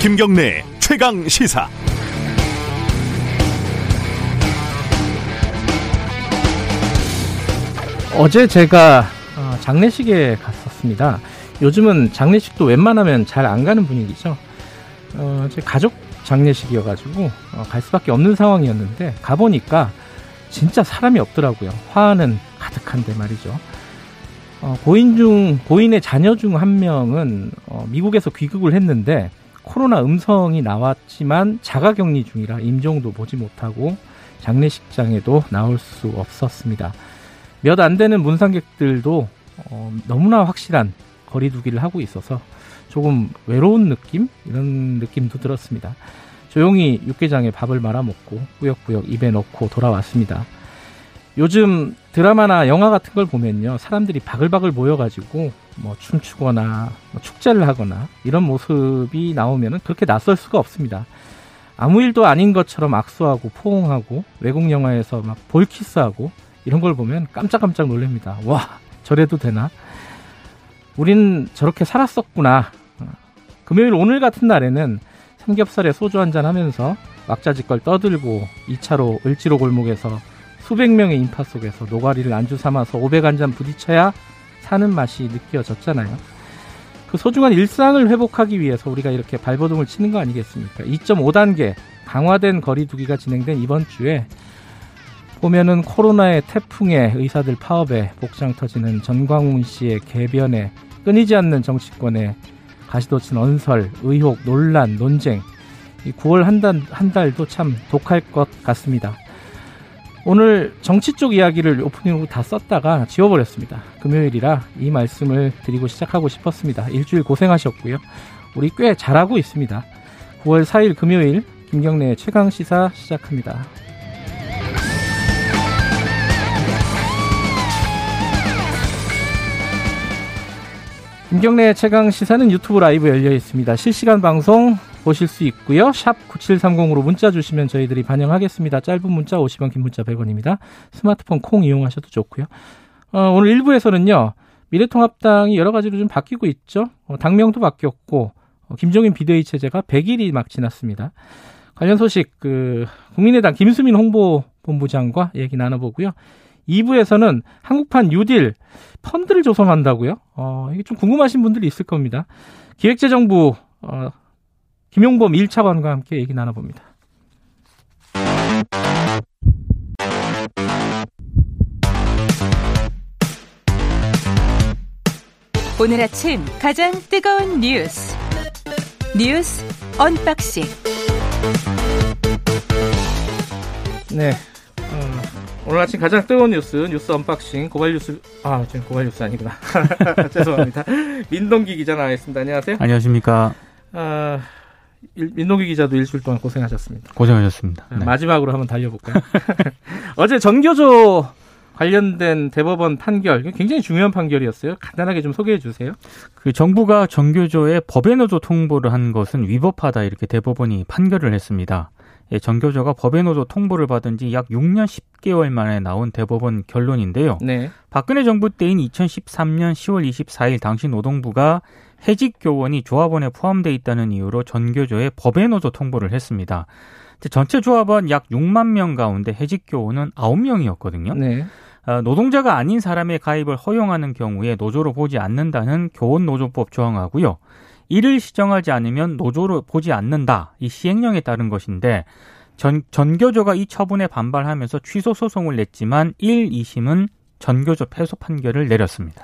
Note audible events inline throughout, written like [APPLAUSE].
김경래 최강 시사. 어제 제가 어, 장례식에 갔었습니다. 요즘은 장례식도 웬만하면 잘 안 가는 분위기죠. 어, 제 가족 장례식이어가지고 어, 갈 수밖에 없는 상황이었는데 가보니까 진짜 사람이 없더라고요. 화는 가득한데 말이죠. 어, 고인 중 고인의 자녀 중 한 명은 어, 미국에서 귀국을 했는데 코로나 음성이 나왔지만 자가격리 중이라 임종도 보지 못하고 장례식장에도 나올 수 없었습니다. 몇 안 되는 문상객들도 어, 너무나 확실한 거리두기를 하고 있어서 조금 외로운 느낌 이런 느낌도 들었습니다. 조용히 육개장에 밥을 말아먹고 꾸역꾸역 입에 넣고 돌아왔습니다. 요즘 드라마나 영화 같은 걸 보면요 사람들이 바글바글 모여가지고 뭐 춤추거나 뭐 축제를 하거나 이런 모습이 나오면 그렇게 낯설 수가 없습니다. 아무 일도 아닌 것처럼 악수하고 포옹하고 외국 영화에서 막 볼키스하고 이런 걸 보면 깜짝깜짝 놀랍니다. 와 저래도 되나? 우린 저렇게 살았었구나. 금요일 오늘 같은 날에는 삼겹살에 소주 한잔 하면서 왁자지껄 떠들고 2차로 을지로 골목에서 수백 명의 인파 속에서 노가리를 안주 삼아서 500한잔 부딪혀야 사는 맛이 느껴졌잖아요. 그 소중한 일상을 회복하기 위해서 우리가 이렇게 발버둥을 치는 거 아니겠습니까? 2.5단계 강화된 거리두기가 진행된 이번 주에 보면은 코로나의 태풍에 의사들 파업에 복장 터지는 전광훈 씨의 개변에 끊이지 않는 정치권의 가시도친 언설, 의혹, 논란, 논쟁. 이 9월 한 달, 한 달도 참 독할 것 같습니다. 오늘 정치 쪽 이야기를 오프닝으로 다 썼다가 지워버렸습니다. 금요일이라 이 말씀을 드리고 시작하고 싶었습니다. 일주일 고생하셨고요. 우리 꽤 잘하고 있습니다. 9월 4일 금요일 김경래 최강 시사 시작합니다. 김경래 최강 시사는 유튜브 라이브 열려 있습니다. 실시간 방송 보실 수 있고요. 샵 9730으로 문자 주시면 저희들이 반영하겠습니다. 짧은 문자 50원, 긴 문자 100원입니다. 스마트폰 콩 이용하셔도 좋고요. 어, 오늘 1부에서는요. 미래통합당이 여러 가지로 좀 바뀌고 있죠. 어, 당명도 바뀌었고 어, 김종인 비대위 체제가 100일이 막 지났습니다. 관련 소식 그 국민의당 김수민 홍보본부장과 얘기 나눠보고요. 2부에서는 한국판 뉴딜 펀드를 조성한다고요? 어, 이게 좀 궁금하신 분들이 있을 겁니다. 기획재정부 어, 김용범 1차관과 함께 얘기 나눠봅니다. 오늘 아침 가장 뜨거운 뉴스 뉴스 unboxing 네. 어, 오늘 아침 가장 뜨거운 뉴스 뉴스 unboxing 고발 뉴스 아 지금 고발 뉴스 아니구나. [LAUGHS] 죄송합니다. 민동기 기자 나와있습니다. 안녕하세요. 안녕하십니까. 아, 일, 민동기 기자도 일주일 동안 고생하셨습니다. 고생하셨습니다. 네. 마지막으로 한번 달려볼까요? [LAUGHS] 어제 전교조 관련된 대법원 판결 굉장히 중요한 판결이었어요. 간단하게 좀 소개해 주세요. 그 정부가 전교조에 법의 노조 통보를 한 것은 위법하다 이렇게 대법원이 판결을 했습니다 예, 전교조가 법의 노조 통보를 받은 지 약 6년 10개월 만에 나온 대법원 결론인데요. 네. 박근혜 정부 때인 2013년 10월 24일 당시 노동부가 해직 교원이 조합원에 포함돼 있다는 이유로 전교조에 법의 노조 통보를 했습니다. 전체 조합원 약 6만 명 가운데 해직 교원은 9명이었거든요. 네. 노동자가 아닌 사람의 가입을 허용하는 경우에 노조로 보지 않는다는 교원 노조법 조항하고요. 이를 시정하지 않으면 노조로 보지 않는다. 이 시행령에 따른 것인데 전, 전교조가 이 처분에 반발하면서 취소 소송을 냈지만 1, 2심은 전교조 패소 판결을 내렸습니다.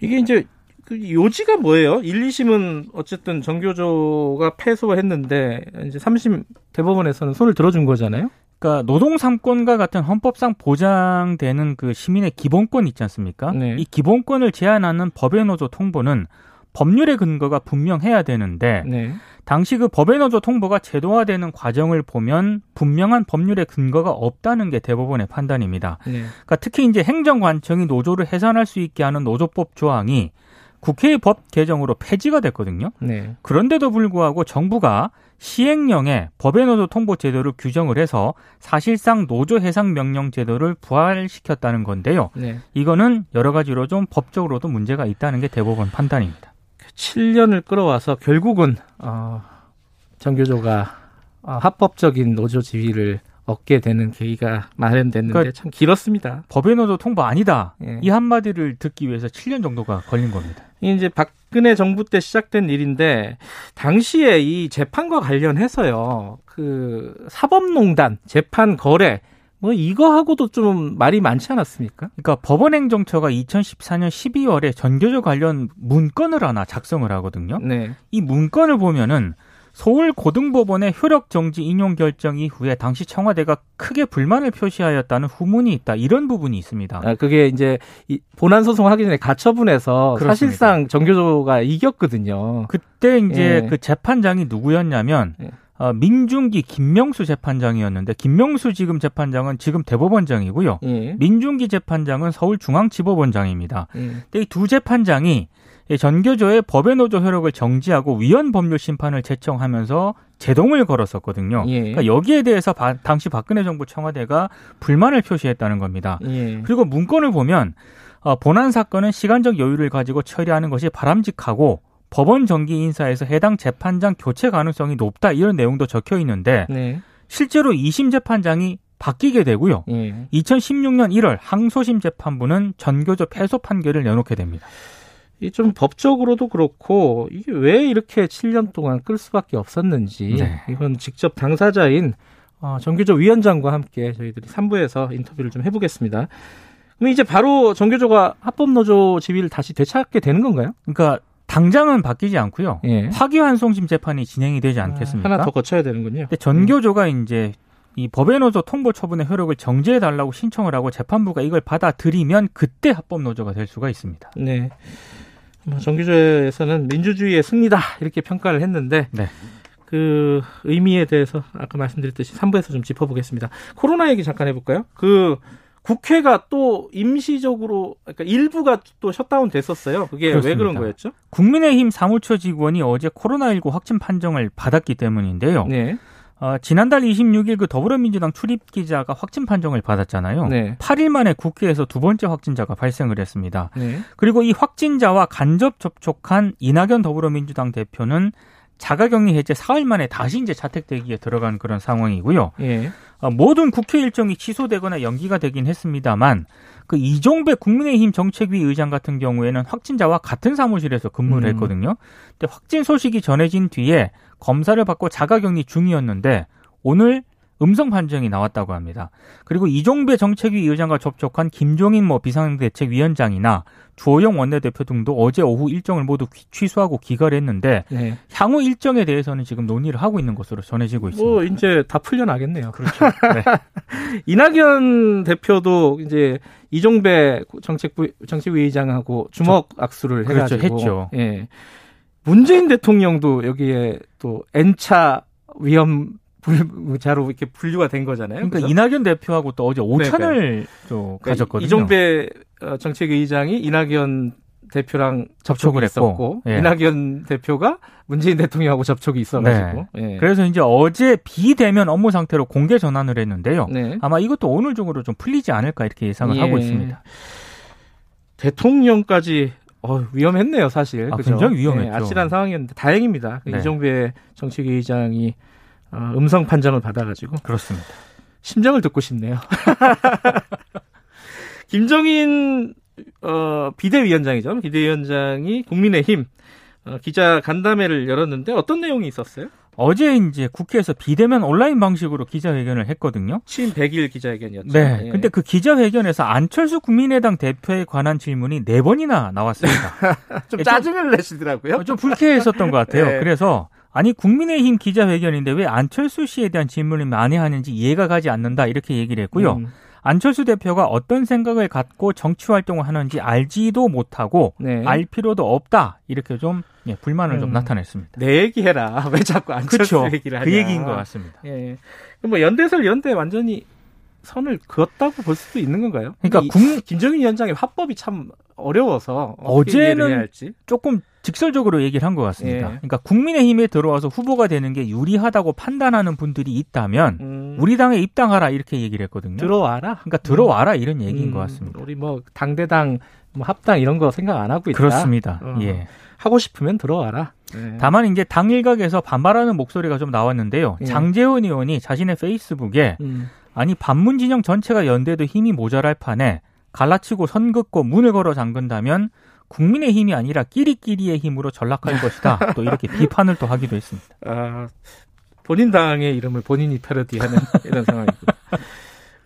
이게 이제 그 요지가 뭐예요? 1, 2심은 어쨌든 전교조가 패소했는데 이제 3심 대법원에서는 손을 들어준 거잖아요. 그러니까 노동 삼권과 같은 헌법상 보장되는 그 시민의 기본권 있지 않습니까? 네. 이 기본권을 제한하는 법의 노조 통보는 법률의 근거가 분명해야 되는데 네. 당시 그 법의 노조 통보가 제도화되는 과정을 보면 분명한 법률의 근거가 없다는 게 대법원의 판단입니다. 네. 그러니까 특히 이제 행정관청이 노조를 해산할 수 있게 하는 노조법 조항이 국회의 법 개정으로 폐지가 됐거든요. 네. 그런데도 불구하고 정부가 시행령에 법의 노조 통보 제도를 규정을 해서 사실상 노조 해상 명령 제도를 부활시켰다는 건데요. 네. 이거는 여러 가지로 좀 법적으로도 문제가 있다는 게 대법원 판단입니다. 7년을 끌어와서 결국은 어, 정교조가 어, 합법적인 노조 지위를 얻게 되는 계기가 마련됐는데 그러니까 참 길었습니다. 법의 노조 통보 아니다. 예. 이 한마디를 듣기 위해서 7년 정도가 걸린 겁니다. 이 이제 박근혜 정부 때 시작된 일인데 당시에 이 재판과 관련해서요. 그 사법농단 재판 거래 뭐 이거하고도 좀 말이 많지 않았습니까? 그러니까 법원행정처가 2014년 12월에 전교조 관련 문건을 하나 작성을 하거든요. 네. 이 문건을 보면은 서울 고등법원의 효력 정지 인용 결정 이후에 당시 청와대가 크게 불만을 표시하였다는 후문이 있다. 이런 부분이 있습니다. 아, 그게 이제 이 본안 소송 하기 전에 가처분해서 그렇습니다. 사실상 정교조가 이겼거든요. 그때 이제 예. 그 재판장이 누구였냐면 예. 어, 민중기 김명수 재판장이었는데 김명수 지금 재판장은 지금 대법원장이고요. 예. 민중기 재판장은 서울중앙지법원장입니다. 예. 근데 이 두 재판장이 이 전교조의 법의 노조 효력을 정지하고 위헌 법률 심판을 제청하면서 제동을 걸었었거든요. 예. 그러니까 여기에 대해서 바- 당시 박근혜 정부 청와대가 불만을 표시했다는 겁니다. 예. 그리고 문건을 보면 어, 본안 사건은 시간적 여유를 가지고 처리하는 것이 바람직하고 법원 정기 인사에서 해당 재판장 교체 가능성이 높다 이런 내용도 적혀 있는데 네. 실제로 2심 재판장이 바뀌게 되고요. 예. 2016년 1월 항소심 재판부는 전교조 패소 판결을 내놓게 됩니다. 이 좀 법적으로도 그렇고 이게 왜 이렇게 7년 동안 끌 수밖에 없었는지 네. 이건 직접 당사자인 어, 정교조 위원장과 함께 저희들이 3부에서 인터뷰를 좀 해보겠습니다. 그럼 이제 바로 정교조가 합법노조 지위를 다시 되찾게 되는 건가요? 그러니까 당장은 바뀌지 않고요. 예. 파기환송심 재판이 진행이 되지 않겠습니까? 하나 더 거쳐야 되는군요. 전교조가 이제 이 법의 노조 통보 처분의 효력을 정지해 달라고 신청을 하고 재판부가 이걸 받아들이면 그때 합법 노조가 될 수가 있습니다. 네. 뭐 정규조에서는 민주주의의 승리다 이렇게 평가를 했는데 네. 그 의미에 대해서 아까 말씀드렸듯이 3부에서 좀 짚어보겠습니다. 코로나 얘기 잠깐 해볼까요? 그 국회가 또 임시적으로 그러니까 일부가 또 셧다운 됐었어요. 그게 왜 그렇습니다. 그런 거였죠? 국민의힘 사무처 직원이 어제 코로나19 확진 판정을 받았기 때문인데요. 네. 어, 지난달 26일 그 더불어민주당 출입 기자가 확진 판정을 받았잖아요. 네. 8일 만에 국회에서 두 번째 확진자가 발생을 했습니다. 네. 그리고 이 확진자와 간접 접촉한 이낙연 더불어민주당 대표는 자가격리 해제 사흘 만에 다시 이제 자택 대기에 들어간 그런 상황이고요. 예. 어, 모든 국회 일정이 취소되거나 연기가 되긴 했습니다만 그 이종배 국민의힘 정책위 의장 같은 경우에는 확진자와 같은 사무실에서 근무를 음. 했거든요. 근데 확진 소식이 전해진 뒤에 검사를 받고 자가격리 중이었는데 오늘 음성 판정이 나왔다고 합니다. 그리고 이종배 정책위 의장과 접촉한 김종인 뭐 비상대책위원장이나 주호영 원내대표 등도 어제 오후 일정을 모두 귀- 취소하고 귀가를 했는데 네. 향후 일정에 대해서는 지금 논의를 하고 있는 것으로 전해지고 있습니다. 뭐 이제 다 풀려나겠네요. 그렇죠. 네. [LAUGHS] 이낙연 대표도 이제 이종배 정책부 정책위 의장하고 주먹 악수를 그렇죠, 해가지고 했죠. 예. 문재인 대통령도 여기에 또 N차 위험 불 자로 이렇게 분류가 된 거잖아요. 그러니까 그죠? 이낙연 대표하고 또 어제 오찬을 또 그러니까 가졌거든요. 이종배 어, 정책위 의장이 이낙연 대표랑 접촉을 했었고 예. 이낙연 대표가 문재인 대통령하고 접촉이 있어가지고 예. 그래서 이제 어제 비대면 업무 상태로 공개 전환을 했는데요. 네. 아마 이것도 오늘 중으로 좀 풀리지 않을까 이렇게 예상을 예. 하고 있습니다. 대통령까지 어, 위험했네요, 사실. 아, 그죠? 굉장히 위험했죠. 예, 아찔한 상황이었는데 다행입니다. 그 네. 이종배 정책위 의장이 어, 음성 판정을 받아가지고 그렇습니다. 심정을 듣고 싶네요. [LAUGHS] 김정인 어, 비대위원장이죠. 비대위원장이 국민의힘 어, 기자 간담회를 열었는데 어떤 내용이 있었어요? 어제 이제 국회에서 비대면 온라인 방식으로 기자회견을 했거든요. 취임 100일 기자회견이었죠. 네. 예. 근데 그 기자회견에서 안철수 국민의당 대표에 관한 질문이 네 번이나 나왔습니다. [LAUGHS] 좀 좀- 짜증을 내시더라고요. 어, 좀 불쾌했었던 것 같아요. [LAUGHS] 네. 그래서 아니 국민의힘 기자회견인데 왜 안철수 씨에 대한 질문을 많이 하는지 이해가 가지 않는다 이렇게 얘기를 했고요. 음, 안철수 대표가 어떤 생각을 갖고 정치 활동을 하는지 알지도 못하고 네. 알 필요도 없다 이렇게 좀 예, 불만을 좀 음. 나타냈습니다. 내 얘기해라. [LAUGHS] 왜 자꾸 안철수 그렇죠. 얘기를 하냐. 그 얘기인 것 같습니다. 예. 뭐 연대설 연대 완전히 선을 그었다고 볼 수도 있는 건가요? 그러니까 이- 국- 김정인 위원장의 화법이 참 어려워서 어떻게 어제는. 조금 직설적으로 얘기를 한 것 같습니다. 예. 그러니까 국민의힘에 들어와서 후보가 되는 게 유리하다고 판단하는 분들이 있다면 음, 우리 당에 입당하라 이렇게 얘기를 했거든요. 들어와라. 그러니까 들어와라 이런 얘기인 음, 것 같습니다. 우리 뭐 당대당 뭐 합당 이런 거 생각 안 하고 있다. 그렇습니다. 어. 예. 하고 싶으면 들어와라. 네. 다만 이제 당 일각에서 반발하는 목소리가 좀 나왔는데요. 예. 장재원 의원이 자신의 페이스북에 음. 아니 반문 진영 전체가 연대도 힘이 모자랄 판에 갈라치고 선 긋고 문을 걸어 잠근다면 국민의 힘이 아니라 끼리끼리의 힘으로 전락할 [LAUGHS] 것이다. 또 이렇게 비판을 또 하기도 했습니다. 아, 본인 당의 이름을 본인이 패러디하는 [LAUGHS] 이런 상황이고.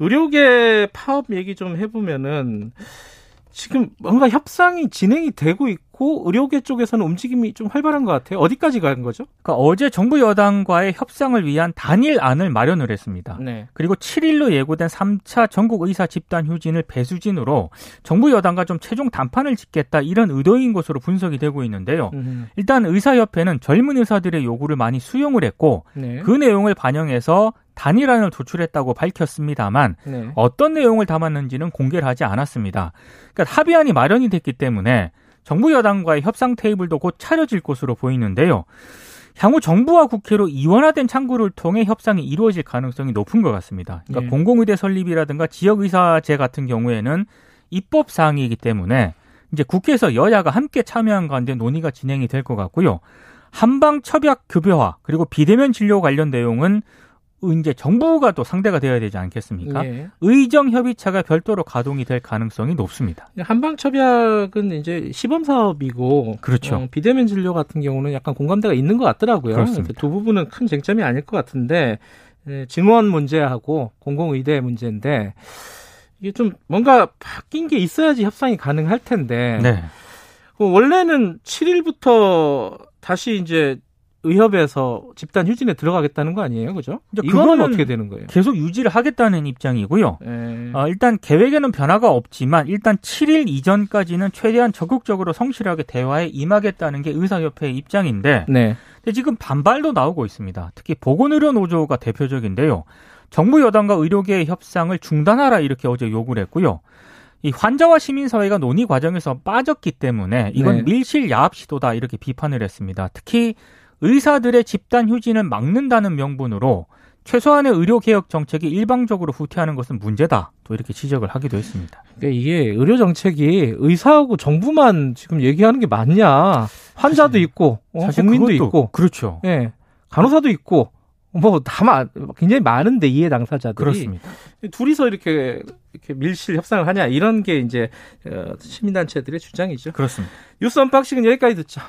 의료계 파업 얘기 좀 해보면은 지금 뭔가 협상이 진행이 되고 있고 의료계 쪽에서는 움직임이 좀 활발한 것 같아요. 어디까지 간 거죠? 그러니까 어제 정부 여당과의 협상을 위한 단일안을 마련을 했습니다. 네. 그리고 7일로 예고된 3차 전국 의사 집단 휴진을 배수진으로 정부 여당과 좀 최종 담판을 짓겠다 이런 의도인 것으로 분석이 되고 있는데요. 음, 일단 의사협회는 젊은 의사들의 요구를 많이 수용을 했고 네. 그 내용을 반영해서 단일안을 도출했다고 밝혔습니다만 네. 어떤 내용을 담았는지는 공개를 하지 않았습니다. 그러니까 합의안이 마련이 됐기 때문에 정부 여당과의 협상 테이블도 곧 차려질 것으로 보이는데요. 향후 정부와 국회로 이원화된 창구를 통해 협상이 이루어질 가능성이 높은 것 같습니다. 그러니까 예. 공공의대 설립이라든가 지역의사제 같은 경우에는 입법 사항이기 때문에 이제 국회에서 여야가 함께 참여한 가운데 논의가 진행이 될 것 같고요. 한방 첩약 급여화 그리고 비대면 진료 관련 내용은 이제 정부가 또 상대가 되어야 되지 않겠습니까? 예. 의정 협의체가 별도로 가동이 될 가능성이 높습니다. 한방 첩약은 이제 시범 사업이고 그렇죠. 어, 비대면 진료 같은 경우는 약간 공감대가 있는 것 같더라고요. 그렇습니다. 두 부분은 큰 쟁점이 아닐 것 같은데 예, 증원 문제하고 공공의대 문제인데 이게 좀 뭔가 바뀐 게 있어야지 협상이 가능할 텐데 네. 그 원래는 7일부터 다시 이제 의협에서 집단 휴진에 들어가겠다는 거 아니에요, 그죠? 이거는 어떻게 되는 거예요? 계속 유지를 하겠다는 입장이고요. 예. 어, 일단 계획에는 변화가 없지만 일단 7일 이전까지는 최대한 적극적으로 성실하게 대화에 임하겠다는 게 의사협회의 입장인데 네. 근데 지금 반발도 나오고 있습니다. 특히 보건의료 노조가 대표적인데요. 정부 여당과 의료계의 협상을 중단하라 이렇게 어제 요구를 했고요. 이 환자와 시민사회가 논의 과정에서 빠졌기 때문에 이건 네. 밀실 야합 시도다 이렇게 비판을 했습니다. 특히 의사들의 집단 휴진을 막는다는 명분으로 최소한의 의료 개혁 정책이 일방적으로 후퇴하는 것은 문제다. 또 이렇게 지적을 하기도 했습니다. 그러니까 이게 의료 정책이 의사하고 정부만 지금 얘기하는 게 맞냐? 환자도 사실- 있고, 어, 국민도 그것도 있고, 그렇죠. 예, 간호사도 있고, 뭐다 굉장히 많은데 이해 당사자들이 그렇습니다. 둘이서 이렇게 이렇게 밀실 협상을 하냐 이런 게 이제 어, 시민단체들의 주장이죠. 그렇습니다. 뉴스 언박싱은 여기까지 듣죠.